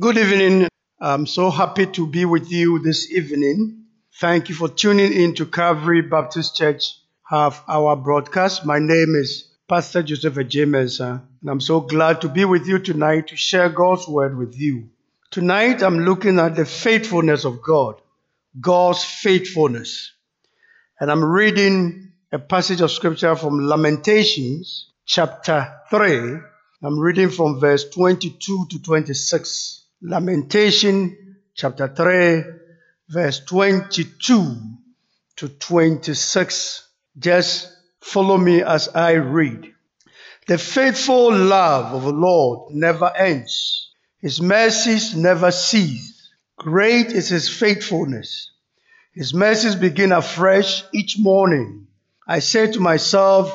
Good evening. I'm so happy to be with you this evening. Thank you for tuning in to Calvary Baptist Church half hour broadcast. My name is Pastor Joseph James, and I'm so glad to be with you tonight to share God's word with you. Tonight, I'm looking at the faithfulness of God, God's faithfulness. And I'm reading a passage of scripture from Lamentations, chapter 3. I'm reading from verse 22 to 26. Lamentation chapter 3, verse 22 to 26. Just follow me as I read. The faithful love of the Lord never ends. His mercies never cease. Great is his faithfulness. His mercies begin afresh each morning. I say to myself,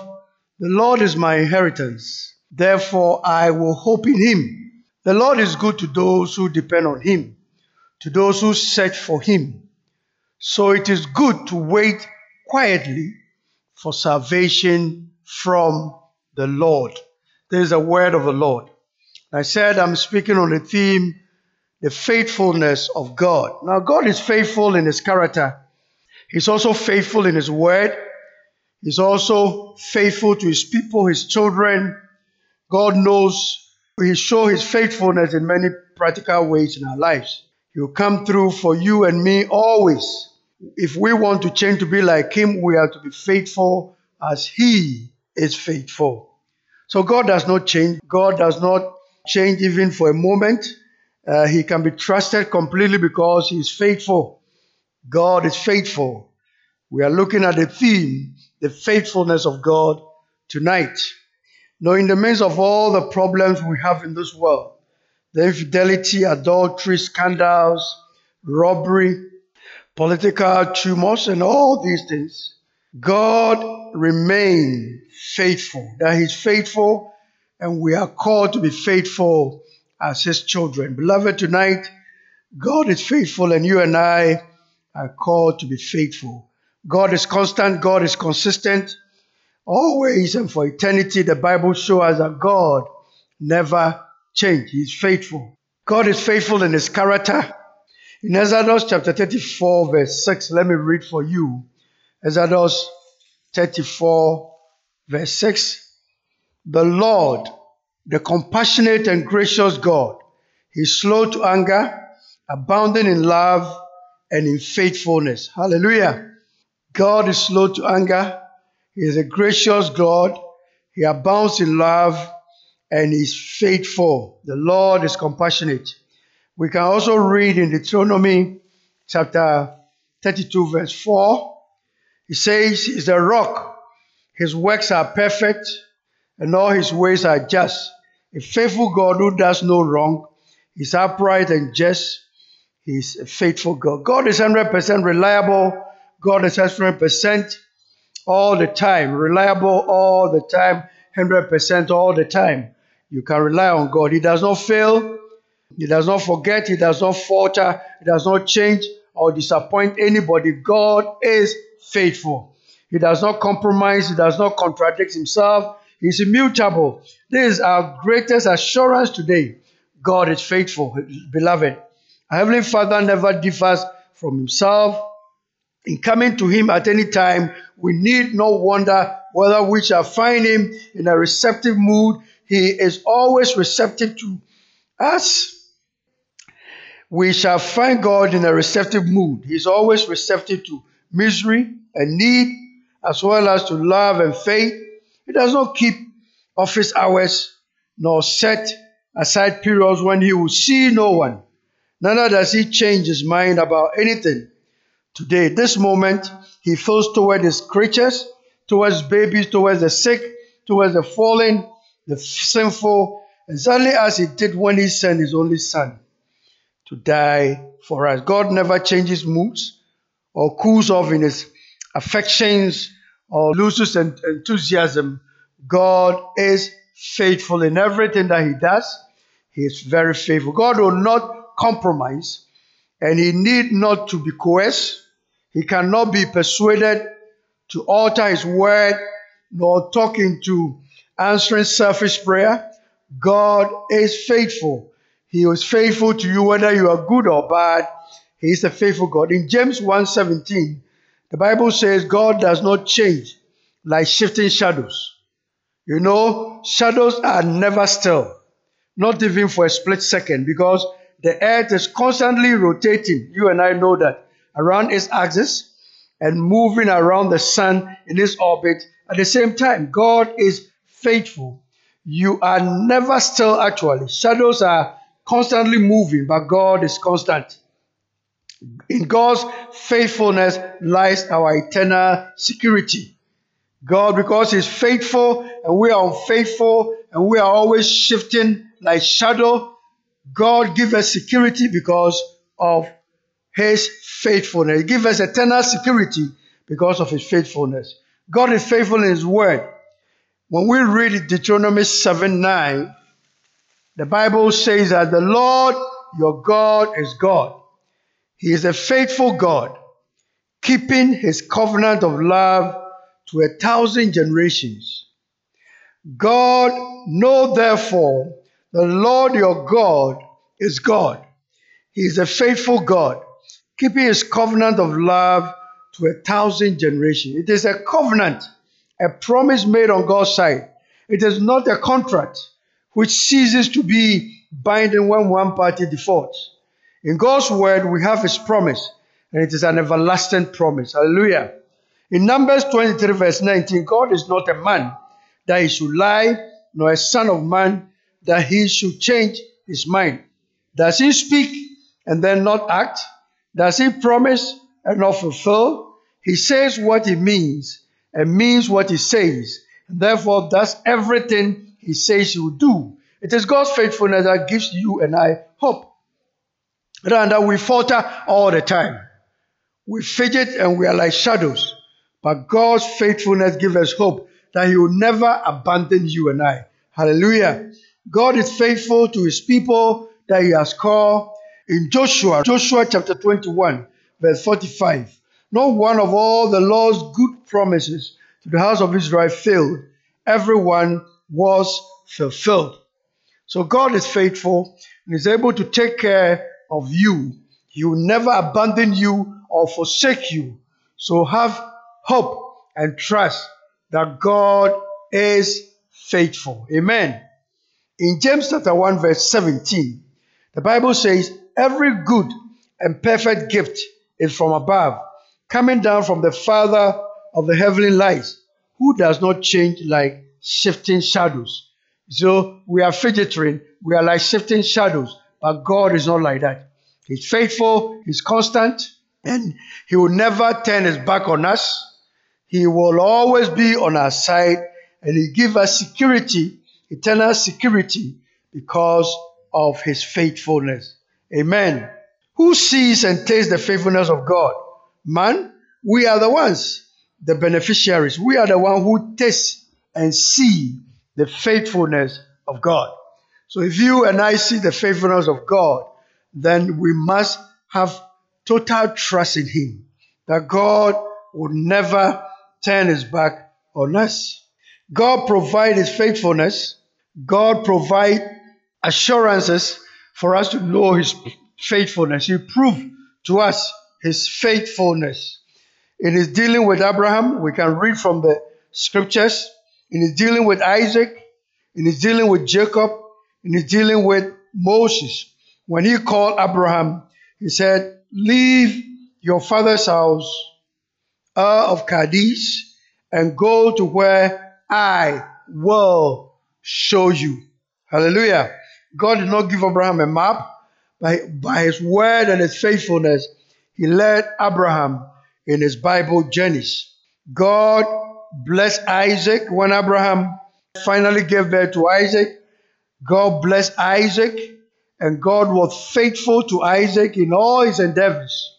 the Lord is my inheritance. Therefore I will hope in him. The Lord is good to those who depend on Him, to those who search for Him. So it is good to wait quietly for salvation from the Lord. There is a word of the Lord. I said I'm speaking on the theme, the faithfulness of God. Now, God is faithful in His character. He's also faithful in His word. He's also faithful to His people, His children. God knows he show his faithfulness in many practical ways in our lives. He will come through for you and me always. If we want to change to be like him, we have to be faithful as he is faithful. So God does not change. God does not change even for a moment. Uh, he can be trusted completely because he is faithful. God is faithful. We are looking at the theme, the faithfulness of God tonight. Now, in the midst of all the problems we have in this world, the infidelity, adultery, scandals, robbery, political tumults, and all these things, God remains faithful. That He's faithful, and we are called to be faithful as His children. Beloved, tonight, God is faithful, and you and I are called to be faithful. God is constant, God is consistent. Always and for eternity, the Bible shows us that God never changes. He's faithful. God is faithful in his character. In Exodus chapter 34, verse 6, let me read for you. Exodus 34, verse 6. The Lord, the compassionate and gracious God, He's slow to anger, abounding in love and in faithfulness. Hallelujah. God is slow to anger, he is a gracious God. He abounds in love and is faithful. The Lord is compassionate. We can also read in Deuteronomy chapter 32, verse 4. He says, He is a rock. His works are perfect and all his ways are just. A faithful God who does no wrong. He's upright and just. He's a faithful God. God is 100% reliable. God is 100% all the time, reliable all the time, 100% all the time. You can rely on God. He does not fail, He does not forget, He does not falter, He does not change or disappoint anybody. God is faithful. He does not compromise, He does not contradict Himself. He's immutable. This is our greatest assurance today. God is faithful, beloved. Our Heavenly Father never differs from Himself in coming to him at any time, we need no wonder whether we shall find him in a receptive mood. He is always receptive to us. We shall find God in a receptive mood. He is always receptive to misery and need, as well as to love and faith. He does not keep office hours nor set aside periods when he will see no one. Neither does he change his mind about anything. Today, this moment, he feels toward his creatures, towards babies, towards the sick, towards the fallen, the sinful, exactly as he did when he sent his only son to die for us. God never changes moods or cools off in his affections or loses enthusiasm. God is faithful in everything that he does. He is very faithful. God will not compromise and he need not to be coerced he cannot be persuaded to alter his word nor talk into answering selfish prayer. God is faithful. He was faithful to you whether you are good or bad. He is a faithful God. In James 1:17, the Bible says God does not change like shifting shadows. You know, shadows are never still, not even for a split second, because the earth is constantly rotating. You and I know that around its axis and moving around the sun in its orbit at the same time. God is faithful. You are never still, actually. Shadows are constantly moving, but God is constant. In God's faithfulness lies our eternal security. God, because He's faithful and we are unfaithful and we are always shifting like shadow, God give us security because of His faithfulness. He give us eternal security because of His faithfulness. God is faithful in His word. When we read Deuteronomy 7 9, the Bible says that the Lord your God is God. He is a faithful God, keeping his covenant of love to a thousand generations. God, know therefore, the Lord your God is God. He is a faithful God, keeping his covenant of love to a thousand generations. It is a covenant, a promise made on God's side. It is not a contract which ceases to be binding when one party defaults. In God's word, we have his promise, and it is an everlasting promise. Hallelujah. In Numbers 23, verse 19, God is not a man that he should lie, nor a son of man that he should change his mind. Does he speak and then not act? Does he promise and not fulfill? He says what he means and means what he says, and therefore does everything he says he will do. It is God's faithfulness that gives you and I hope. Rather than we falter all the time. We fidget and we are like shadows. But God's faithfulness gives us hope that He will never abandon you and I. Hallelujah. God is faithful to His people that He has called. In Joshua, Joshua chapter 21, verse 45, not one of all the Lord's good promises to the house of Israel failed. Everyone was fulfilled. So God is faithful and is able to take care of you. He will never abandon you or forsake you. So have hope and trust that God is faithful. Amen. In James chapter 1 verse 17, the Bible says, every good and perfect gift is from above, coming down from the Father of the heavenly lights, who does not change like shifting shadows. So we are fidgeting, we are like shifting shadows, but God is not like that. He's faithful, He's constant, and He will never turn His back on us. He will always be on our side, and He give us security, eternal security, because of His faithfulness. Amen. Who sees and tastes the faithfulness of God? Man, we are the ones, the beneficiaries. We are the one who taste and see the faithfulness of God. So if you and I see the faithfulness of God, then we must have total trust in Him that God would never turn His back on us. God provide His faithfulness. God provide assurances for us to know His faithfulness. He proved to us His faithfulness. In His dealing with Abraham, we can read from the scriptures in his dealing with Isaac, in his dealing with Jacob, in his dealing with Moses. When he called Abraham, he said, Leave your father's house Ur of Kadesh and go to where I will show you. Hallelujah. God did not give Abraham a map. By, by his word and his faithfulness, he led Abraham in his Bible journeys. God blessed Isaac when Abraham finally gave birth to Isaac. God blessed Isaac, and God was faithful to Isaac in all his endeavors.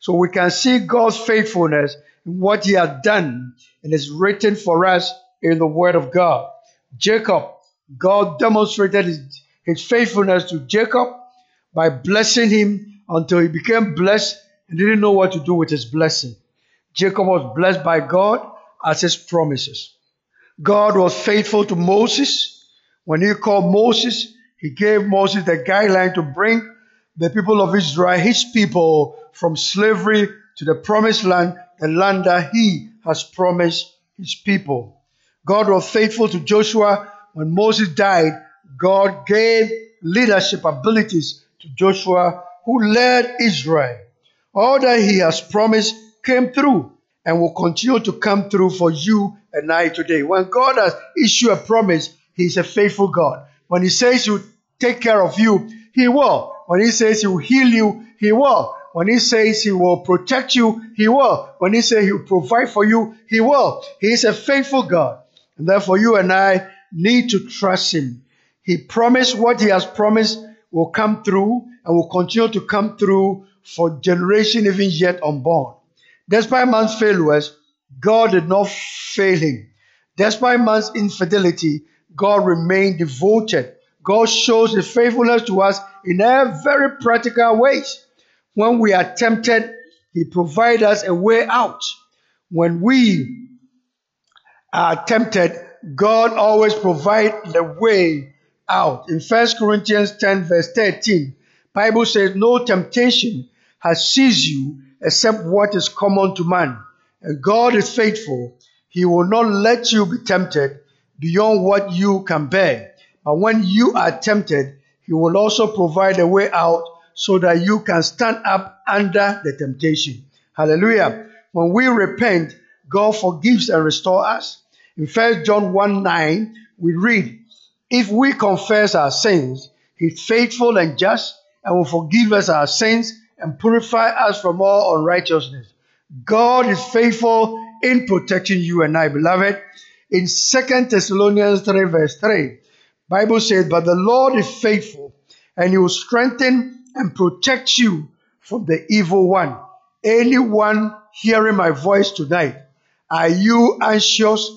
So we can see God's faithfulness in what he had done, and is written for us in the Word of God. Jacob, God demonstrated his, his faithfulness to Jacob by blessing him until he became blessed and didn't know what to do with his blessing. Jacob was blessed by God as his promises. God was faithful to Moses. When he called Moses, He gave Moses the guideline to bring the people of Israel, his people, from slavery to the promised land, the land that he has promised his people. God was faithful to Joshua. When Moses died, God gave leadership abilities to Joshua, who led Israel. All that he has promised came through and will continue to come through for you and I today. When God has issued a promise, He's a faithful God. When He says He will take care of you, He will. When He says He will heal you, He will. When He says He will protect you, He will. When He says He will provide for you, He will. He is a faithful God. And therefore, you and I need to trust Him. He promised what He has promised will come through and will continue to come through for generation even yet unborn. Despite man's failures, God did not fail him. Despite man's infidelity, God remained devoted. God shows his faithfulness to us in very practical ways. When we are tempted, he provides us a way out. When we are tempted, God always provides the way out. In 1 Corinthians 10, verse 13, Bible says, No temptation has seized you except what is common to man. And God is faithful. He will not let you be tempted beyond what you can bear. But when you are tempted, He will also provide a way out so that you can stand up under the temptation. Hallelujah. When we repent, God forgives and restores us. In 1 John 1 9, we read, If we confess our sins, He's faithful and just and will forgive us our sins and purify us from all unrighteousness. God is faithful in protecting you and I, beloved. In Second Thessalonians 3, verse 3, Bible says, But the Lord is faithful, and he will strengthen and protect you from the evil one. Anyone hearing my voice tonight, are you anxious?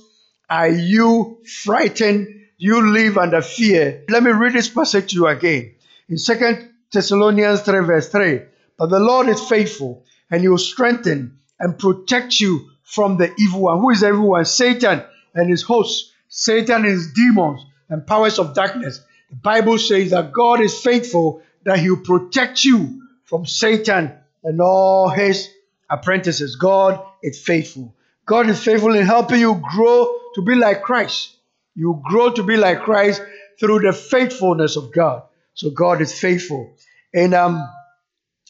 Are you frightened? You live under fear. Let me read this passage to you again. In Second Thessalonians 3, verse 3, but the Lord is faithful, and he will strengthen and protect you from the evil one. Who is everyone? Satan and his hosts, Satan and his demons and powers of darkness. The Bible says that God is faithful, that he will protect you from Satan and all his apprentices. God is faithful. God is faithful in helping you grow to be like Christ. You grow to be like Christ through the faithfulness of God. So God is faithful. And um,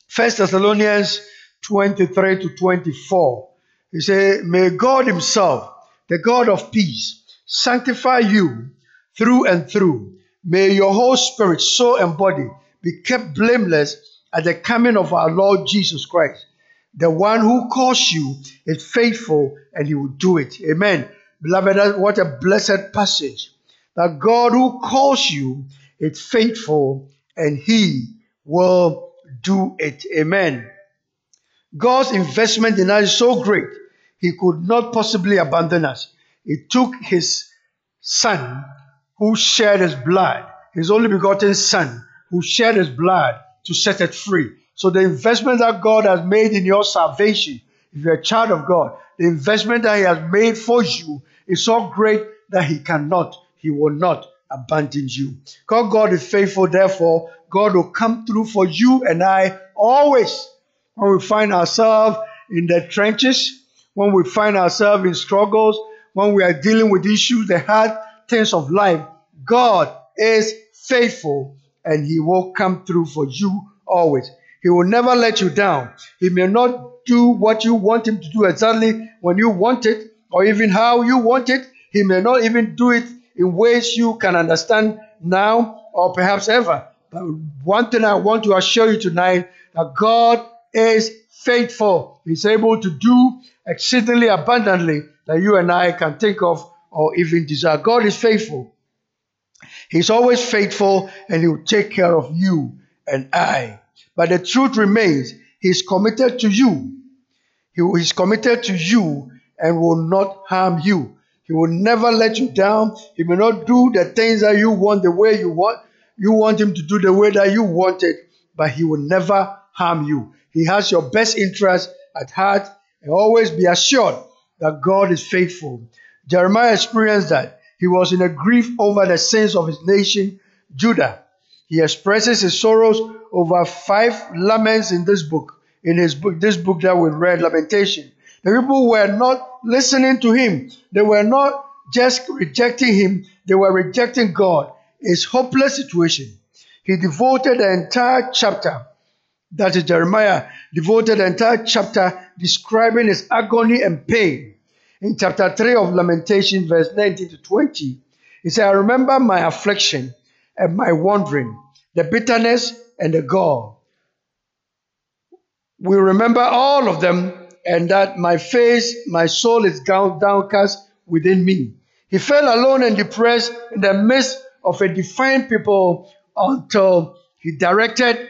First Thessalonians 23 to 24. He said, May God Himself, the God of peace, sanctify you through and through. May your whole spirit, soul, and body be kept blameless at the coming of our Lord Jesus Christ. The one who calls you is faithful and he will do it. Amen. Beloved, what a blessed passage. That God who calls you is faithful and he will do it. Amen. God's investment in us is so great, He could not possibly abandon us. He took His Son, who shed His blood, His only begotten Son, who shed His blood to set it free. So, the investment that God has made in your salvation, if you're a child of God, the investment that He has made for you is so great that He cannot, He will not abandon you. God, God is faithful, therefore, God will come through for you and I always when we find ourselves in the trenches, when we find ourselves in struggles, when we are dealing with issues, the hard things of life. God is faithful and He will come through for you always. He will never let you down. He may not do what you want Him to do exactly when you want it or even how you want it. He may not even do it in ways you can understand now or perhaps ever. But one thing I want to assure you tonight that God is faithful. He's able to do exceedingly abundantly that you and I can think of or even desire. God is faithful. He's always faithful and He will take care of you and I. But the truth remains, He's committed to you. He is committed to you and will not harm you. He will never let you down. He may not do the things that you want the way you want. You want him to do the way that you want it, but he will never harm you. He has your best interest at heart and always be assured that God is faithful. Jeremiah experienced that. He was in a grief over the sins of his nation, Judah. He expresses his sorrows over five laments in this book. In his book, this book that we read, Lamentation. The people were not listening to him. They were not just rejecting him, they were rejecting God. It's hopeless situation. He devoted the entire chapter, that is Jeremiah, devoted the entire chapter describing his agony and pain. In chapter 3 of Lamentation, verse 19 to 20, he said, I remember my affliction and my wandering, the bitterness and the gall. We remember all of them, and that my face, my soul is downcast within me. He felt alone and depressed in the midst of a defiant people until he directed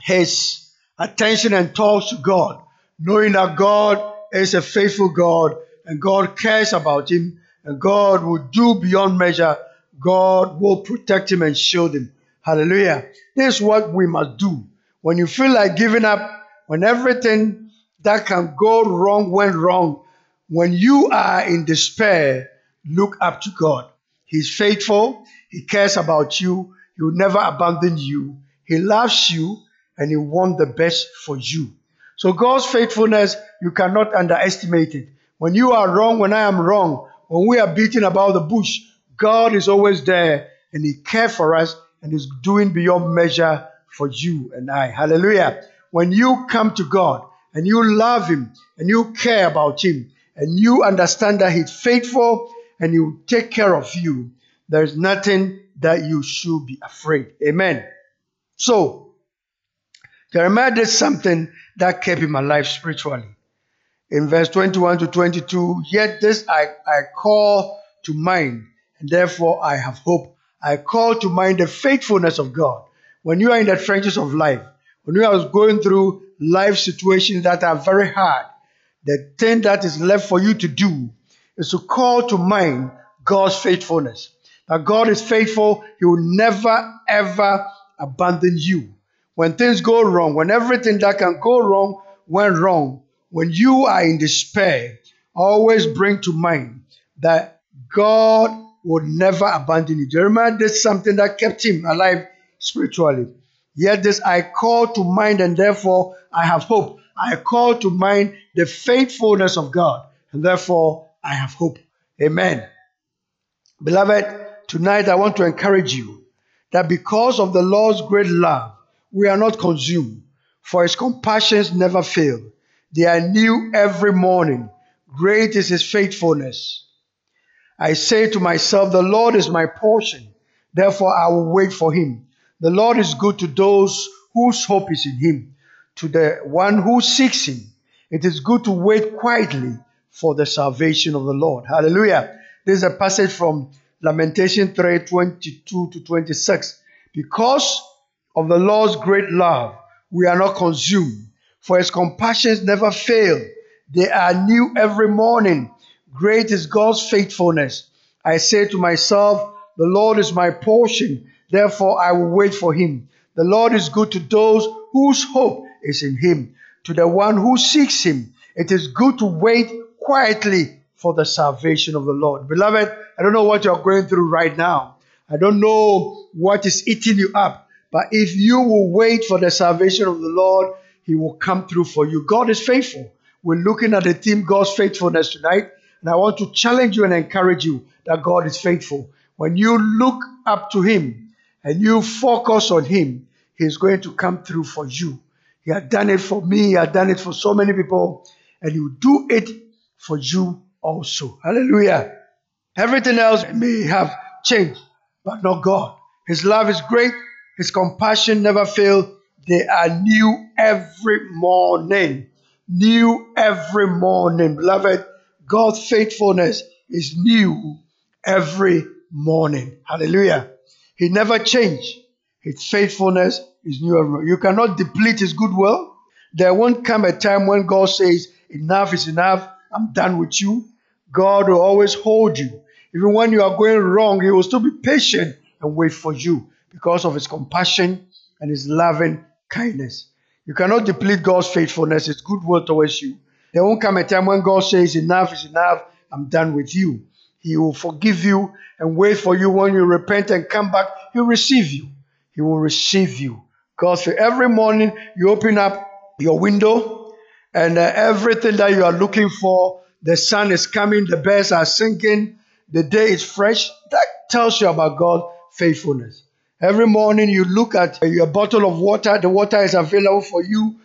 his attention and thoughts to God, knowing that God is a faithful God and God cares about him and God will do beyond measure. God will protect him and shield him. Hallelujah. This is what we must do. When you feel like giving up, when everything that can go wrong went wrong, when you are in despair, look up to God. He's faithful. He cares about you. He will never abandon you. He loves you and he wants the best for you. So God's faithfulness, you cannot underestimate it. When you are wrong, when I am wrong, when we are beating about the bush, God is always there and he cares for us and is doing beyond measure for you and I. Hallelujah. When you come to God and you love him and you care about him and you understand that he's faithful and he will take care of you, there's nothing that you should be afraid. Amen. So, Jeremiah did something that kept him alive spiritually. In verse 21 to 22, yet this I, I call to mind, and therefore I have hope. I call to mind the faithfulness of God. When you are in the trenches of life, when you are going through life situations that are very hard, the thing that is left for you to do is to call to mind God's faithfulness. That God is faithful, He will never ever abandon you. When things go wrong, when everything that can go wrong went wrong, when you are in despair, always bring to mind that God would never abandon you. Jeremiah did something that kept him alive spiritually. Yet this I call to mind, and therefore I have hope. I call to mind the faithfulness of God, and therefore I have hope. Amen. Beloved, tonight I want to encourage you that because of the Lord's great love, we are not consumed, for his compassions never fail. They are new every morning. Great is his faithfulness. I say to myself, The Lord is my portion, therefore I will wait for him. The Lord is good to those whose hope is in him, to the one who seeks him. It is good to wait quietly for the salvation of the Lord. Hallelujah. This is a passage from Lamentation 3 22 to 26. Because of the Lord's great love, we are not consumed, for his compassions never fail. They are new every morning. Great is God's faithfulness. I say to myself, The Lord is my portion, therefore I will wait for him. The Lord is good to those whose hope is in him, to the one who seeks him. It is good to wait quietly for the salvation of the Lord. Beloved, I don't know what you're going through right now. I don't know what is eating you up. But if you will wait for the salvation of the Lord, He will come through for you. God is faithful. We're looking at the theme God's faithfulness tonight. And I want to challenge you and encourage you that God is faithful. When you look up to Him and you focus on Him, He's going to come through for you. He had done it for me, He had done it for so many people, and He will do it for you also. Hallelujah. Everything else may have changed, but not God. His love is great, His compassion never fails. They are new every morning. New every morning. Beloved, God's faithfulness is new every morning. Hallelujah. He never changed. His faithfulness is new. You cannot deplete His goodwill. There won't come a time when God says, Enough is enough. I'm done with you. God will always hold you. Even when you are going wrong, He will still be patient and wait for you because of His compassion and His loving kindness. You cannot deplete God's faithfulness, His goodwill towards you. There won't come a time when God says, Enough is enough, I'm done with you. He will forgive you and wait for you when you repent and come back. He'll receive you. He will receive you. Said, every morning you open up your window and uh, everything that you are looking for, the sun is coming, the birds are singing, the day is fresh. That tells you about God's faithfulness. Every morning you look at your bottle of water, the water is available for you,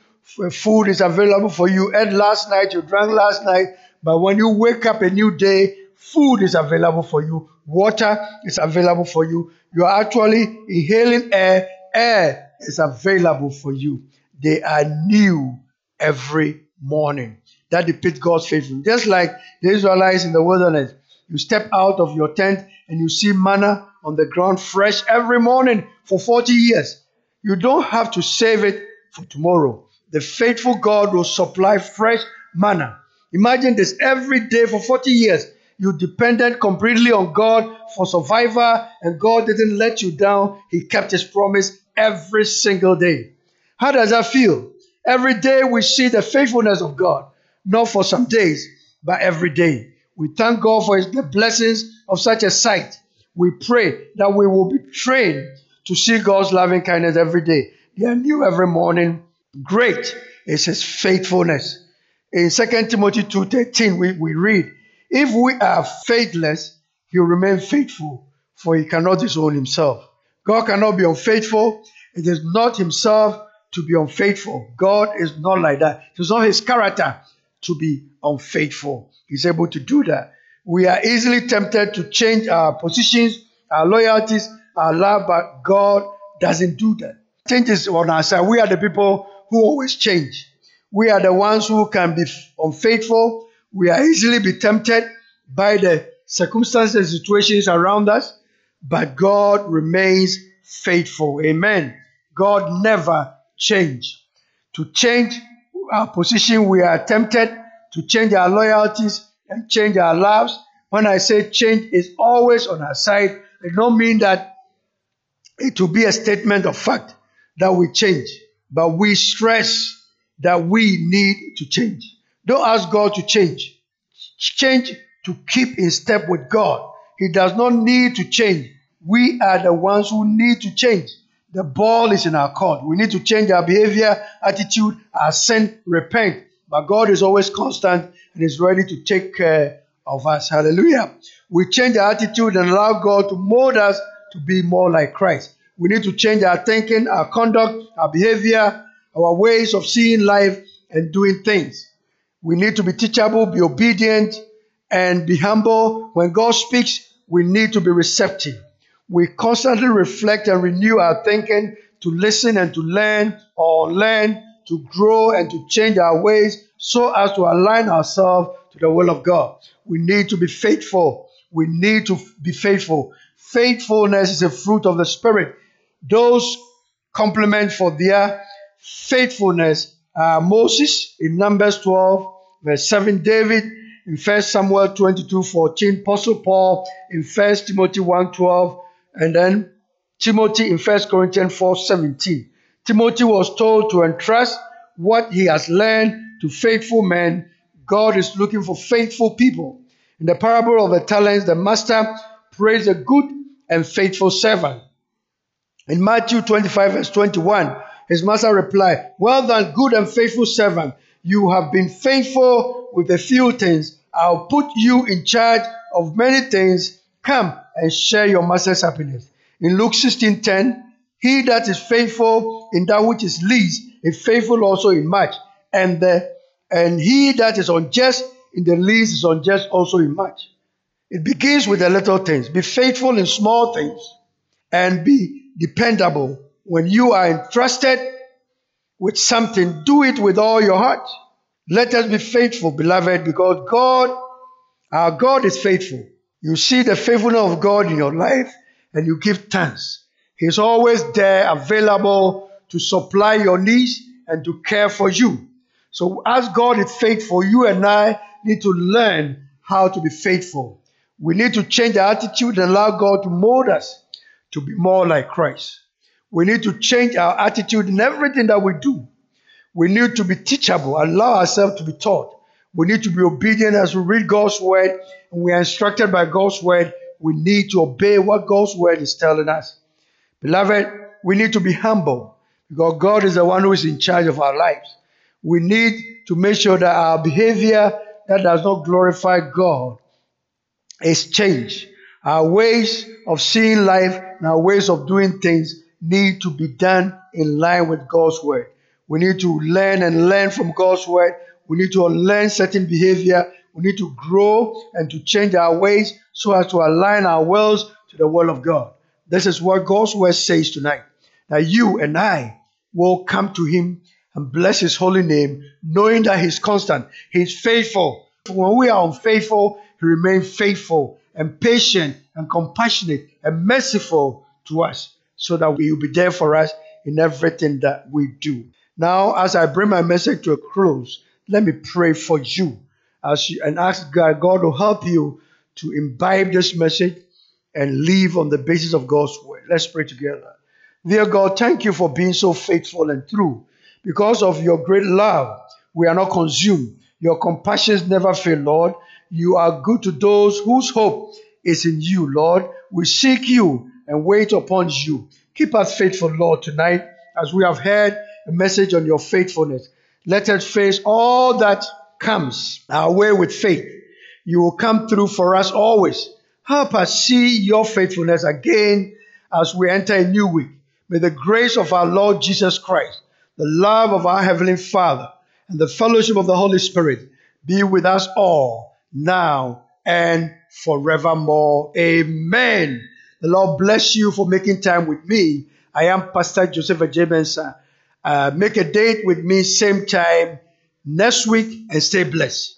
food is available for you. And last night, you drank last night, but when you wake up a new day, food is available for you, water is available for you. You are actually inhaling air, air is available for you. They are new every morning. That depicts God's faithfulness. Just like the Israelites in the wilderness, you step out of your tent and you see manna on the ground fresh every morning for 40 years. You don't have to save it for tomorrow. The faithful God will supply fresh manna. Imagine this every day for 40 years. You depended completely on God for survival, and God didn't let you down. He kept His promise every single day. How does that feel? Every day we see the faithfulness of God, not for some days, but every day. We thank God for the blessings of such a sight. We pray that we will be trained to see God's loving kindness every day. They are new every morning. Great is His faithfulness. In 2 Timothy 2.13, we, we read, If we are faithless, He will remain faithful, for He cannot disown Himself. God cannot be unfaithful. It is not Himself to be unfaithful. God is not like that. It is not His character to be unfaithful. He's able to do that. We are easily tempted to change our positions, our loyalties, our love, but God doesn't do that. Changes on our side. We are the people who always change. We are the ones who can be unfaithful. We are easily be tempted by the circumstances and situations around us, but God remains faithful. Amen. God never change. To change our position, we are tempted to change our loyalties and change our lives. When I say change is always on our side, it don't mean that it will be a statement of fact that we change, but we stress that we need to change. Don't ask God to change. Change to keep in step with God. He does not need to change. We are the ones who need to change. The ball is in our court. We need to change our behavior, attitude, our sin, repent. But God is always constant and is ready to take care of us. Hallelujah. We change our attitude and allow God to mold us to be more like Christ. We need to change our thinking, our conduct, our behavior, our ways of seeing life and doing things. We need to be teachable, be obedient, and be humble. When God speaks, we need to be receptive. We constantly reflect and renew our thinking to listen and to learn or learn to grow and to change our ways so as to align ourselves to the will of God. We need to be faithful. We need to be faithful. Faithfulness is a fruit of the Spirit. Those complement for their faithfulness are Moses in Numbers 12, verse 7, David in 1 Samuel 22, 14, Apostle Paul in 1 Timothy 1, 12, and then Timothy in 1 Corinthians 4, 17. Timothy was told to entrust what he has learned to faithful men. God is looking for faithful people. In the parable of the talents, the master praised a good and faithful servant. In Matthew 25, verse 21, his master replied, Well done, good and faithful servant. You have been faithful with a few things. I'll put you in charge of many things. Come and share your master's happiness. In Luke 16 10, he that is faithful in that which is least is faithful also in much. And the and he that is unjust in the least is unjust also in much. It begins with the little things. Be faithful in small things and be dependable. When you are entrusted with something, do it with all your heart. Let us be faithful, beloved, because God, our God is faithful. You see the faithfulness of God in your life and you give thanks. He's always there, available to supply your needs and to care for you. So, as God is faithful, you and I need to learn how to be faithful. We need to change our attitude and allow God to mold us to be more like Christ. We need to change our attitude in everything that we do. We need to be teachable, allow ourselves to be taught. We need to be obedient as we read God's word and we are instructed by God's word. We need to obey what God's word is telling us. Beloved, we need to be humble because God is the one who is in charge of our lives. We need to make sure that our behavior that does not glorify God is changed. Our ways of seeing life and our ways of doing things need to be done in line with God's word. We need to learn and learn from God's word. We need to learn certain behavior. We need to grow and to change our ways so as to align our wills to the will of God. This is what God's word says tonight. That you and I will come to Him and bless His holy name, knowing that He's constant, He's faithful. When we are unfaithful, He remains faithful and patient and compassionate and merciful to us so that He will be there for us in everything that we do. Now, as I bring my message to a close, let me pray for you as you, and ask God, God to help you to imbibe this message and live on the basis of God's word. Let's pray together. Dear God, thank you for being so faithful and true. Because of your great love, we are not consumed. Your compassions never fail, Lord. You are good to those whose hope is in you, Lord. We seek you and wait upon you. Keep us faithful, Lord, tonight as we have heard a message on your faithfulness. Let us face all that comes our way with faith. You will come through for us always. Help us see your faithfulness again as we enter a new week. May the grace of our Lord Jesus Christ, the love of our Heavenly Father, and the fellowship of the Holy Spirit be with us all now and forevermore. Amen. The Lord bless you for making time with me. I am Pastor Joseph Agyei Mensah. Uh, make a date with me same time next week and stay blessed.